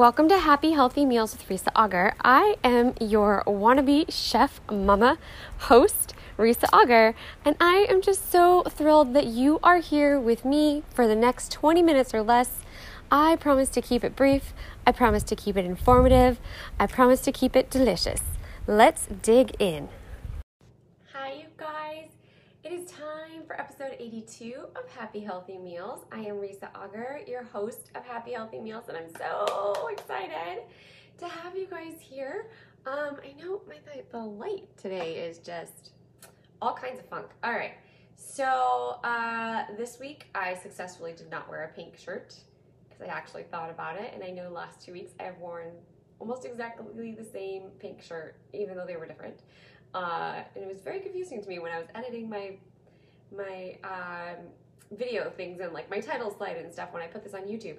Welcome to Happy Healthy Meals with Risa Auger. I am your wannabe chef mama host, Risa Auger, and I am just so thrilled that you are here with me for the next 20 minutes or less. I promise to keep it brief, I promise to keep it informative, I promise to keep it delicious. Let's dig in. Hi, you guys. It is time for episode 82 of Happy Healthy Meals. I am Risa Auger, your host of Happy Healthy Meals, and I'm so excited to have you guys here. Um, I know my the light today is just all kinds of funk. All right, so uh, this week I successfully did not wear a pink shirt because I actually thought about it, and I know last two weeks I've worn almost exactly the same pink shirt, even though they were different. Uh, and it was very confusing to me when I was editing my my um, video things and like my title slide and stuff when I put this on YouTube.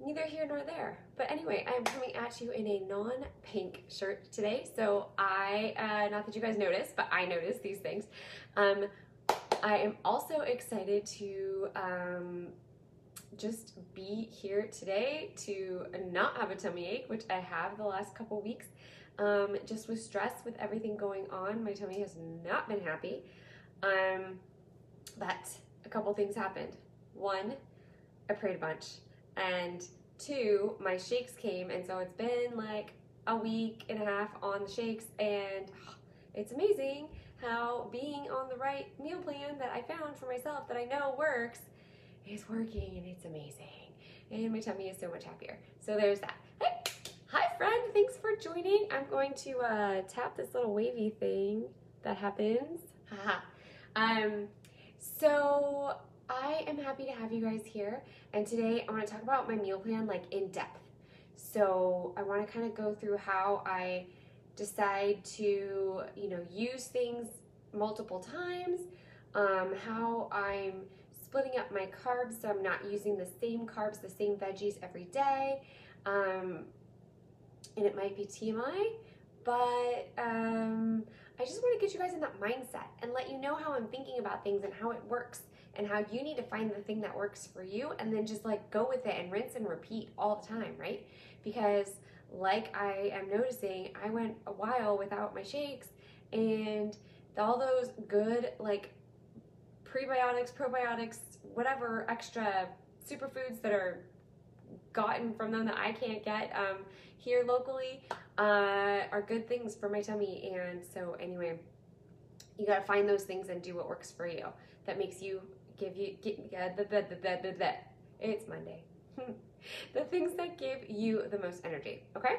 Neither here nor there. But anyway, I'm coming at you in a non-pink shirt today. So I, uh, not that you guys noticed, but I noticed these things. Um, I am also excited to um, just be here today to not have a tummy ache, which I have the last couple weeks. Um, just with stress, with everything going on, my tummy has not been happy. Um, but a couple things happened. One, I prayed a bunch, and two, my shakes came, and so it's been like a week and a half on the shakes, and it's amazing how being on the right meal plan that I found for myself that I know works is working, and it's amazing. And my tummy is so much happier. So there's that. Hi friend, thanks for joining. I'm going to uh, tap this little wavy thing that happens. Um, so I am happy to have you guys here. And today I want to talk about my meal plan like in depth. So I want to kind of go through how I decide to, you know, use things multiple times, um, how I'm splitting up my carbs so I'm not using the same carbs, the same veggies every day. Um, and it might be TMI, but um, I just want to get you guys in that mindset and let you know how I'm thinking about things and how it works and how you need to find the thing that works for you and then just like go with it and rinse and repeat all the time, right? Because like I am noticing, I went a while without my shakes and all those good like prebiotics, probiotics, whatever extra superfoods that are gotten from them that I can't get um, here locally uh, are good things for my tummy. And so, anyway, you got to find those things and do what works for you. That makes you give you get uh, the, the, the, the, the, it's Monday. the things that give you the most energy. Okay.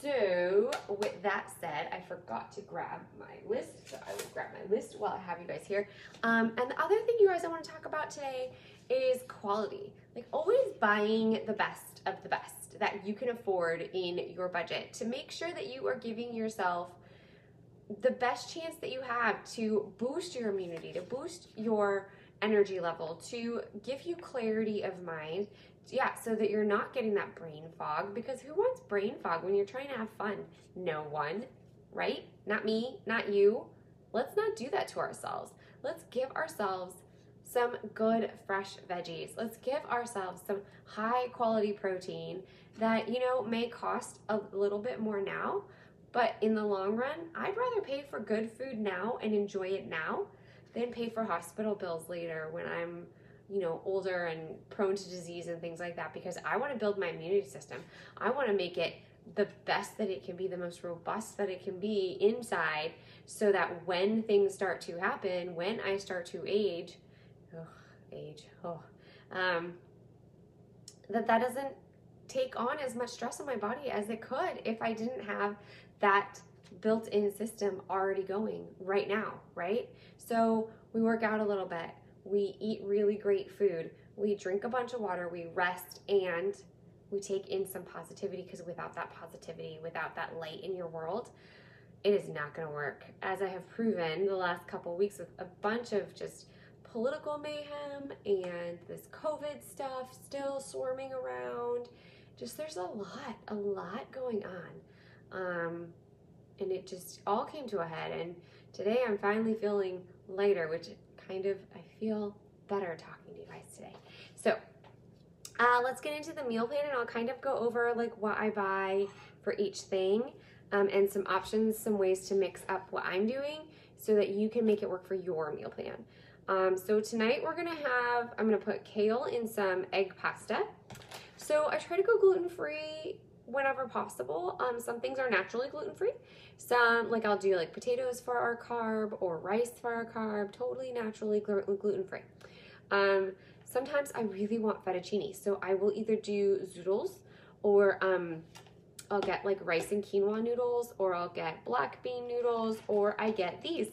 So, with that said, I forgot to grab my list, so I will grab my list while I have you guys here. Um, and the other thing, you guys, I want to talk about today is quality. Like, always buying the best of the best that you can afford in your budget to make sure that you are giving yourself the best chance that you have to boost your immunity, to boost your energy level, to give you clarity of mind, yeah, so that you're not getting that brain fog. Because who wants brain fog when you're trying to have fun? No one, right? Not me, not you. Let's not do that to ourselves. Let's give ourselves some good fresh veggies. Let's give ourselves some high quality protein that, you know, may cost a little bit more now, but in the long run, I'd rather pay for good food now and enjoy it now than pay for hospital bills later when I'm you know, older and prone to disease and things like that because I want to build my immunity system. I want to make it the best that it can be, the most robust that it can be inside so that when things start to happen, when I start to age, oh, age, oh, um, that that doesn't take on as much stress on my body as it could if I didn't have that built-in system already going right now, right? So we work out a little bit we eat really great food, we drink a bunch of water, we rest, and we take in some positivity because without that positivity, without that light in your world, it is not going to work. As I have proven the last couple weeks with a bunch of just political mayhem and this COVID stuff still swarming around. Just there's a lot, a lot going on. Um, and it just all came to a head. And today I'm finally feeling lighter, which kind of, I feel better talking to you guys today. So uh, let's get into the meal plan and I'll kind of go over like what I buy for each thing um, and some options, some ways to mix up what I'm doing so that you can make it work for your meal plan. Um, so tonight we're gonna have, I'm gonna put kale in some egg pasta. So I try to go gluten-free whenever possible. Um, some things are naturally gluten-free. Some, like I'll do like potatoes for our carb or rice for our carb, totally naturally gluten-free. Um, sometimes I really want fettuccine, so I will either do zoodles or um, I'll get like rice and quinoa noodles or I'll get black bean noodles or I get these.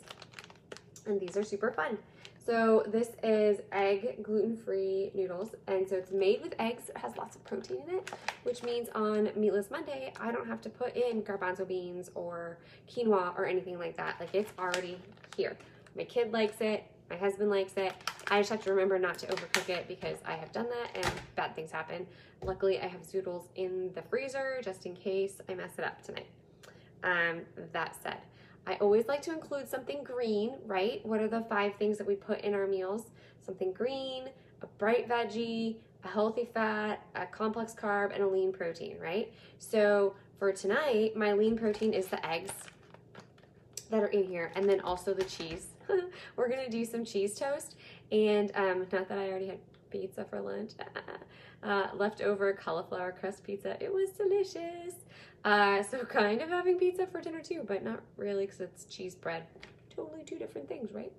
And these are super fun. So this is egg gluten-free noodles. And so it's made with eggs. It has lots of protein in it, which means on Meatless Monday, I don't have to put in garbanzo beans or quinoa or anything like that. Like it's already here. My kid likes it. My husband likes it. I just have to remember not to overcook it because I have done that and bad things happen. Luckily, I have zoodles in the freezer just in case I mess it up tonight. Um, that said, I always like to include something green, right? What are the five things that we put in our meals? Something green, a bright veggie, a healthy fat, a complex carb, and a lean protein, right? So for tonight, my lean protein is the eggs that are in here and then also the cheese. We're gonna do some cheese toast and um, not that I already had pizza for lunch, uh, leftover cauliflower crust pizza. It was delicious. Uh, so kind of having pizza for dinner too, but not really because it's cheese bread. Totally two different things, right?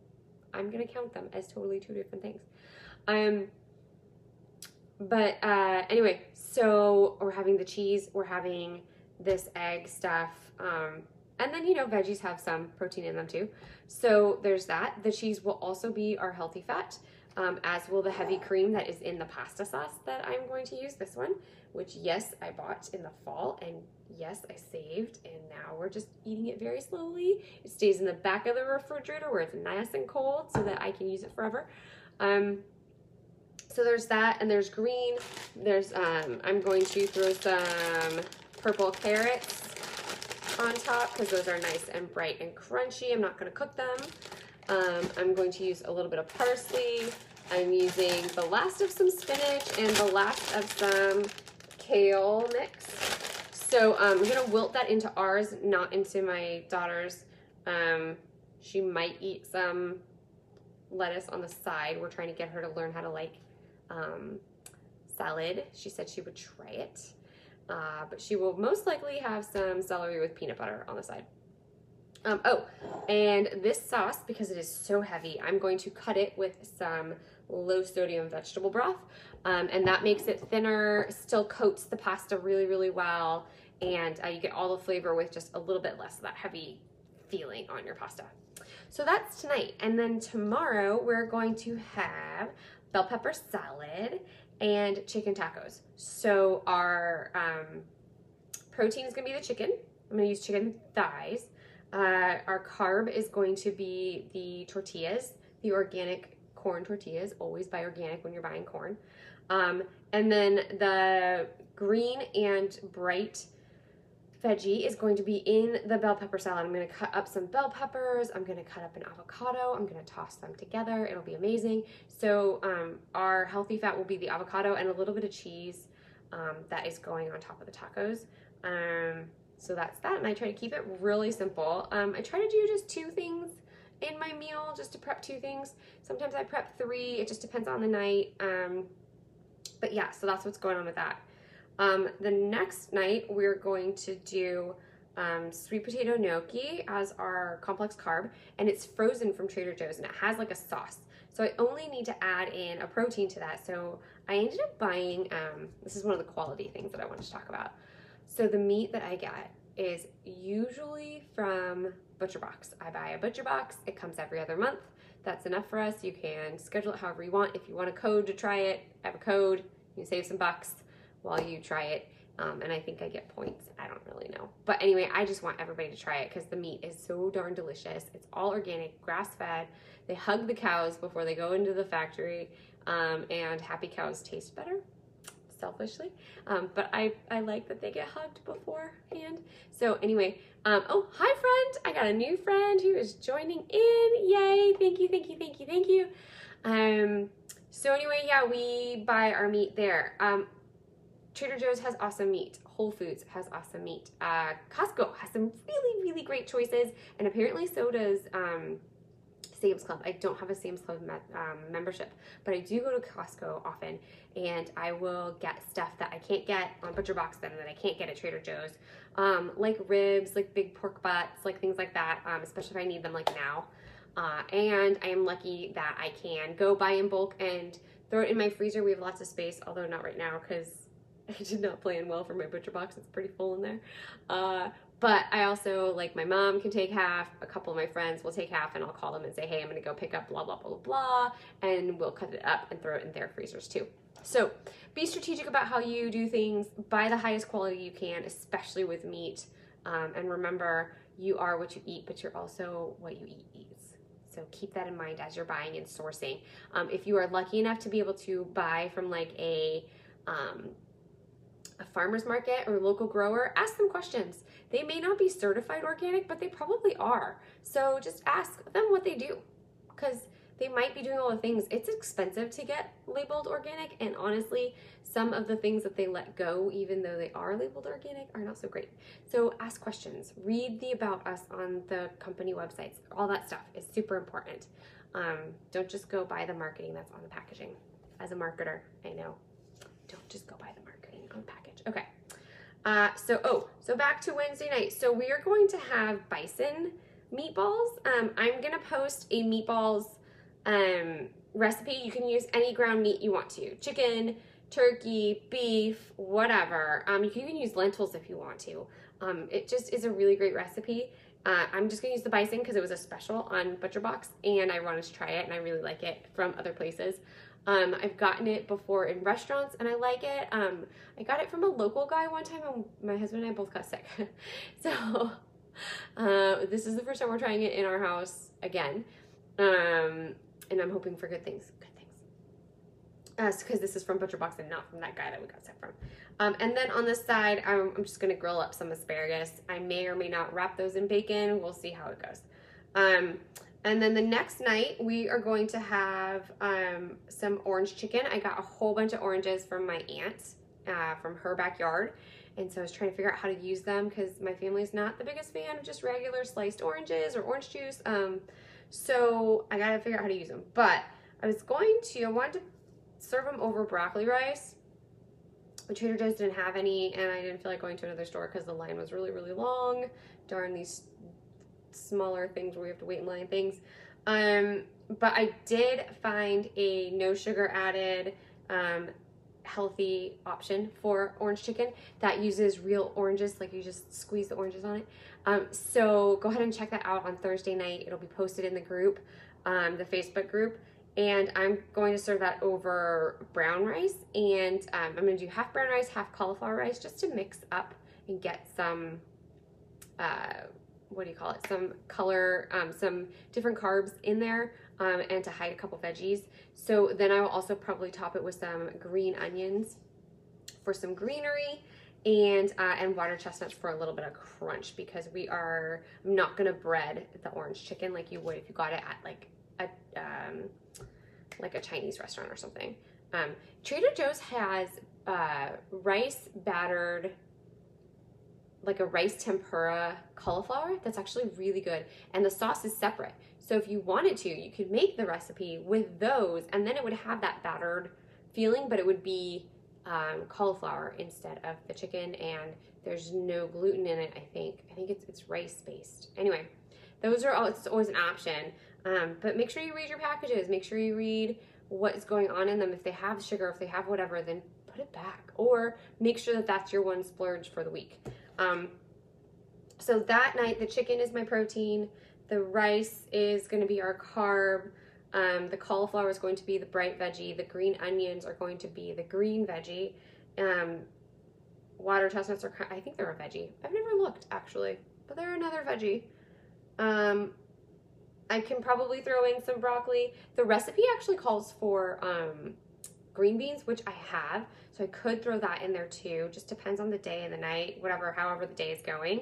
I'm gonna count them as totally two different things. Um, but uh, anyway, so we're having the cheese, we're having this egg stuff, um, and then, you know, veggies have some protein in them too. So there's that. The cheese will also be our healthy fat, um, as will the heavy cream that is in the pasta sauce that I'm going to use, this one, which yes, I bought in the fall and yes, I saved and now we're just eating it very slowly. It stays in the back of the refrigerator where it's nice and cold so that I can use it forever. Um, so there's that and there's green. There's, um, I'm going to throw some purple carrots on top because those are nice and bright and crunchy. I'm not going to cook them. Um, I'm going to use a little bit of parsley. I'm using the last of some spinach and the last of some kale mix. So um, I'm going to wilt that into ours, not into my daughter's. Um, she might eat some lettuce on the side. We're trying to get her to learn how to like um, salad. She said she would try it. Uh, but she will most likely have some celery with peanut butter on the side. Um, oh, and this sauce, because it is so heavy, I'm going to cut it with some low sodium vegetable broth. Um, and that makes it thinner, still coats the pasta really, really well. And uh, you get all the flavor with just a little bit less of that heavy feeling on your pasta. So that's tonight. And then tomorrow we're going to have bell pepper salad and chicken tacos. So our um, protein is gonna be the chicken. I'm gonna use chicken thighs. Uh, our carb is going to be the tortillas, the organic corn tortillas. Always buy organic when you're buying corn. Um, and then the green and bright veggie is going to be in the bell pepper salad. I'm gonna cut up some bell peppers. I'm gonna cut up an avocado. I'm gonna toss them together. It'll be amazing. So um, our healthy fat will be the avocado and a little bit of cheese um, that is going on top of the tacos. Um, so that's that. And I try to keep it really simple. Um, I try to do just two things in my meal just to prep two things. Sometimes I prep three. It just depends on the night. Um, but yeah, so that's what's going on with that. Um, the next night, we're going to do um, sweet potato gnocchi as our complex carb, and it's frozen from Trader Joe's, and it has like a sauce. So I only need to add in a protein to that. So I ended up buying, um, this is one of the quality things that I wanted to talk about. So the meat that I get is usually from Butcher Box. I buy a Butcher Box, it comes every other month. That's enough for us. You can schedule it however you want. If you want a code to try it, I have a code. You save some bucks while you try it. Um, and I think I get points. I don't really know. But anyway, I just want everybody to try it because the meat is so darn delicious. It's all organic, grass fed. They hug the cows before they go into the factory. Um, and happy cows taste better, selfishly. Um, but I, I like that they get hugged beforehand. So anyway, um, oh, hi friend. I got a new friend who is joining in. Yay. Thank you, thank you, thank you, thank you. Um, So anyway, yeah, we buy our meat there. Um, Trader Joe's has awesome meat. Whole Foods has awesome meat. Uh, Costco has some really, really great choices, and apparently so does um, Sam's Club. I don't have a Sam's Club um, membership, but I do go to Costco often, and I will get stuff that I can't get on Butcher Box that, that I can't get at Trader Joe's, um, like ribs, like big pork butts, like things like that, um, especially if I need them like now. Uh, and I am lucky that I can go buy in bulk and throw it in my freezer. We have lots of space, although not right now because I did not plan well for my butcher box. It's pretty full in there. Uh, but I also, like my mom can take half, a couple of my friends will take half and I'll call them and say, hey, I'm gonna go pick up blah, blah, blah, blah, and we'll cut it up and throw it in their freezers too. So be strategic about how you do things, buy the highest quality you can, especially with meat. Um, and remember, you are what you eat, but you're also what you eat eats. So keep that in mind as you're buying and sourcing. Um, if you are lucky enough to be able to buy from like a um, a farmer's market or local grower, ask them questions. They may not be certified organic, but they probably are. So just ask them what they do because they might be doing all the things. It's expensive to get labeled organic, and honestly, some of the things that they let go, even though they are labeled organic, are not so great. So ask questions, read the about us on the company websites. All that stuff is super important. Um, don't just go buy the marketing that's on the packaging. As a marketer, I know. Don't just go buy the marketing on package. Okay. Uh, so, oh, so back to Wednesday night. So we are going to have bison meatballs. Um, I'm going to post a meatballs um, recipe. You can use any ground meat you want to. Chicken, turkey, beef, whatever. Um, you can even use lentils if you want to. Um, it just is a really great recipe. Uh, I'm just gonna use the bison because it was a special on ButcherBox and I wanted to try it and I really like it from other places. Um, I've gotten it before in restaurants and I like it. Um, I got it from a local guy one time and my husband and I both got sick. so uh, this is the first time we're trying it in our house again. Um, and I'm hoping for good things. Good things. Because uh, this is from Butcher Box and not from that guy that we got sick from. Um, and then on this side, I'm, I'm just to grill up some asparagus. I may or may not wrap those in bacon. We'll see how it goes. Um, and then the next night, we are going to have um, some orange chicken. I got a whole bunch of oranges from my aunt uh, from her backyard. And so I was trying to figure out how to use them because my family's not the biggest fan of just regular sliced oranges or orange juice. Um, so I gotta figure out how to use them. But I was going to, I wanted to serve them over broccoli rice. But Trader Joe's didn't have any and I didn't feel like going to another store because the line was really, really long. Darn these smaller things where we have to wait in line things. Um, but I did find a no sugar added um, healthy option for orange chicken that uses real oranges, like you just squeeze the oranges on it. Um, so go ahead and check that out on Thursday night. It'll be posted in the group, um, the Facebook group. And I'm going to serve that over brown rice. And um, I'm going to do half brown rice, half cauliflower rice, just to mix up and get some, uh, what do you call it? Some color, um, some different carbs in there um, and to hide a couple veggies. So then I will also probably top it with some green onions for some greenery and uh, and water chestnuts for a little bit of crunch because we are not gonna bread the orange chicken like you would if you got it at like a um, like a Chinese restaurant or something. Um, Trader Joe's has uh, rice battered like a rice tempura cauliflower that's actually really good and the sauce is separate so if you wanted to, you could make the recipe with those and then it would have that battered feeling, but it would be um, cauliflower instead of the chicken and there's no gluten in it, I think. I think it's, it's rice based. Anyway, those are all, it's always an option. Um, but make sure you read your packages. Make sure you read what is going on in them. If they have sugar, if they have whatever, then put it back or make sure that that's your one splurge for the week. Um, so that night, the chicken is my protein. The rice is going to be our carb. Um, the cauliflower is going to be the bright veggie. The green onions are going to be the green veggie. Um, water chestnuts are, I think they're a veggie. I've never looked actually, but they're another veggie. Um, I can probably throw in some broccoli. The recipe actually calls for um, green beans, which I have. So I could throw that in there too. Just depends on the day and the night, whatever, however the day is going.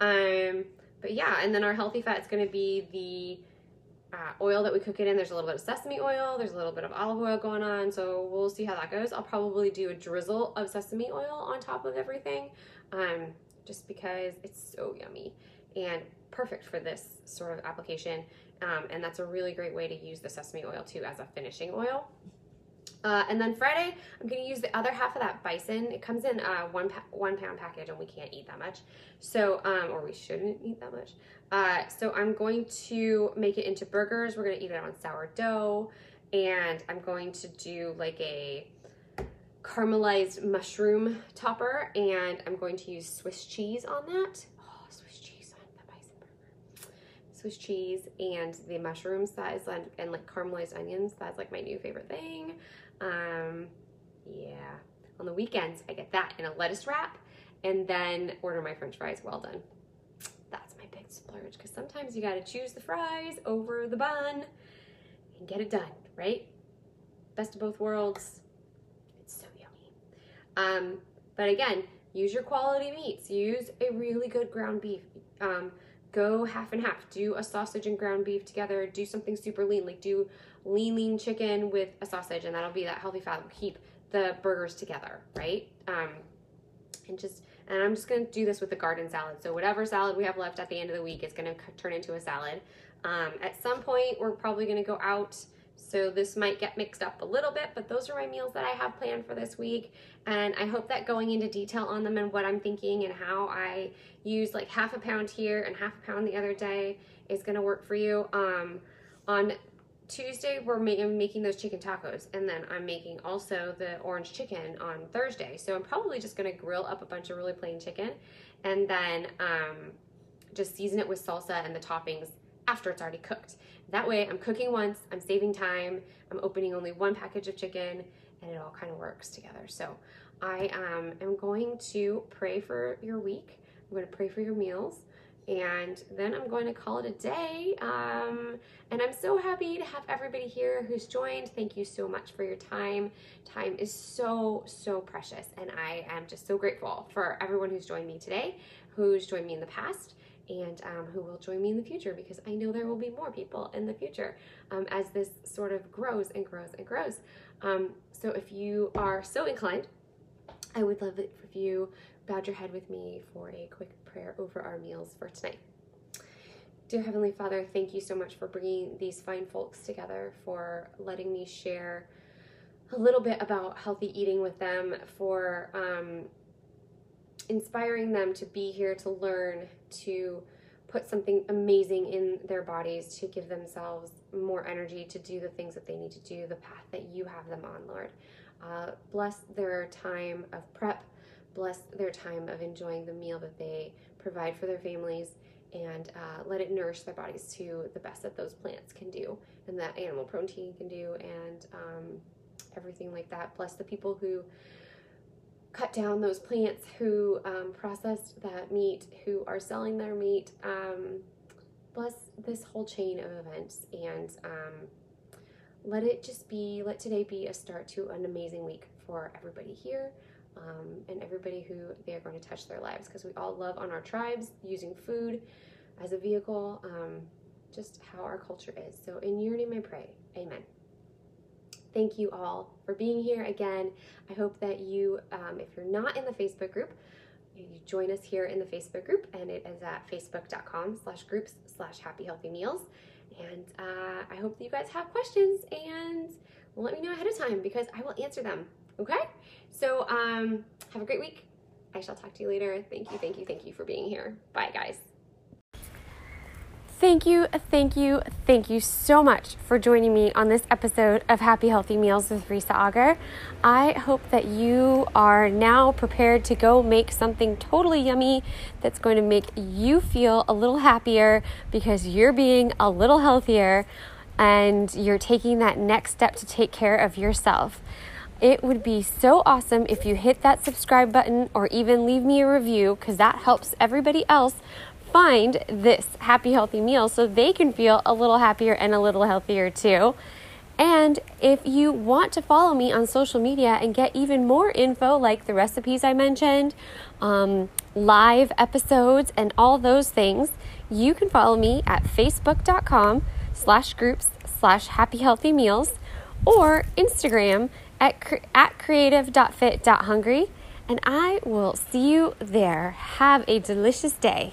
Um, but yeah, and then our healthy fat is going to be the uh, oil that we cook it in. There's a little bit of sesame oil, there's a little bit of olive oil going on, so we'll see how that goes. I'll probably do a drizzle of sesame oil on top of everything, um, just because it's so yummy and perfect for this sort of application. Um, and that's a really great way to use the sesame oil too as a finishing oil. Uh, and then Friday, I'm to use the other half of that bison. It comes in a one, one pound package and we can't eat that much. So, um, or we shouldn't eat that much. Uh, so I'm going to make it into burgers. We're to eat it on sourdough. And I'm going to do like a caramelized mushroom topper. And I'm going to use Swiss cheese on that. Oh, Swiss cheese on the bison burger. Swiss cheese and the mushrooms that is and, and like caramelized onions. That's like my new favorite thing. Um, yeah. On the weekends, I get that in a lettuce wrap and then order my french fries well done. That's my big splurge because sometimes you got to choose the fries over the bun and get it done, right? Best of both worlds. It's so yummy. Um, but again, use your quality meats. Use a really good ground beef. Um, go half and half. Do a sausage and ground beef together. Do something super lean, like do lean, lean chicken with a sausage, and that'll be that healthy fat. Will keep the burgers together, right? Um, and just and I'm just gonna do this with the garden salad. So whatever salad we have left at the end of the week is gonna turn into a salad. Um, at some point, we're probably gonna go out. So this might get mixed up a little bit, but those are my meals that I have planned for this week. And I hope that going into detail on them and what I'm thinking and how I use like half a pound here and half a pound the other day is gonna work for you. Um, on Tuesday we're ma- making those chicken tacos, and then I'm making also the orange chicken on Thursday. So I'm probably just gonna grill up a bunch of really plain chicken, and then um, just season it with salsa and the toppings after it's already cooked. That way, I'm cooking once, I'm saving time, I'm opening only one package of chicken, and it all kind of works together. So I um, am going to pray for your week. I'm going to pray for your meals and then I'm going to call it a day. Um, and I'm so happy to have everybody here who's joined. Thank you so much for your time. Time is so, so precious. And I am just so grateful for everyone who's joined me today, who's joined me in the past, and um, who will join me in the future because I know there will be more people in the future um, as this sort of grows and grows and grows. Um, so if you are so inclined, I would love it if you bowed your head with me for a quick prayer over our meals for tonight. Dear Heavenly Father, thank you so much for bringing these fine folks together, for letting me share a little bit about healthy eating with them, for um, inspiring them to be here to learn, to put something amazing in their bodies, to give themselves more energy to do the things that they need to do, the path that you have them on, Lord. Uh, bless their time of prep bless their time of enjoying the meal that they provide for their families and uh, let it nourish their bodies to the best that those plants can do and that animal protein can do and um, everything like that. Bless the people who cut down those plants, who um, processed that meat, who are selling their meat. Um, bless this whole chain of events and um, let it just be, let today be a start to an amazing week for everybody here um, and everybody who they are going to touch their lives because we all love on our tribes using food as a vehicle, um, just how our culture is. So, in your name I pray. Amen. Thank you all for being here again. I hope that you, um, if you're not in the Facebook group, you join us here in the Facebook group, and it is at facebook.com slash groups slash happy healthy meals. And uh, I hope that you guys have questions and let me know ahead of time because I will answer them. Okay? So um, have a great week. I shall talk to you later. Thank you, thank you, thank you for being here. Bye, guys. Thank you, thank you, thank you so much for joining me on this episode of Happy Healthy Meals with Risa Auger. I hope that you are now prepared to go make something totally yummy that's going to make you feel a little happier because you're being a little healthier and you're taking that next step to take care of yourself. It would be so awesome if you hit that subscribe button or even leave me a review because that helps everybody else find this happy, healthy meal so they can feel a little happier and a little healthier too. And if you want to follow me on social media and get even more info, like the recipes I mentioned, um, live episodes, and all those things, you can follow me at facebook.com slash groups slash happy healthy meals or Instagram at, cre- at creative.fit.hungry. And I will see you there. Have a delicious day.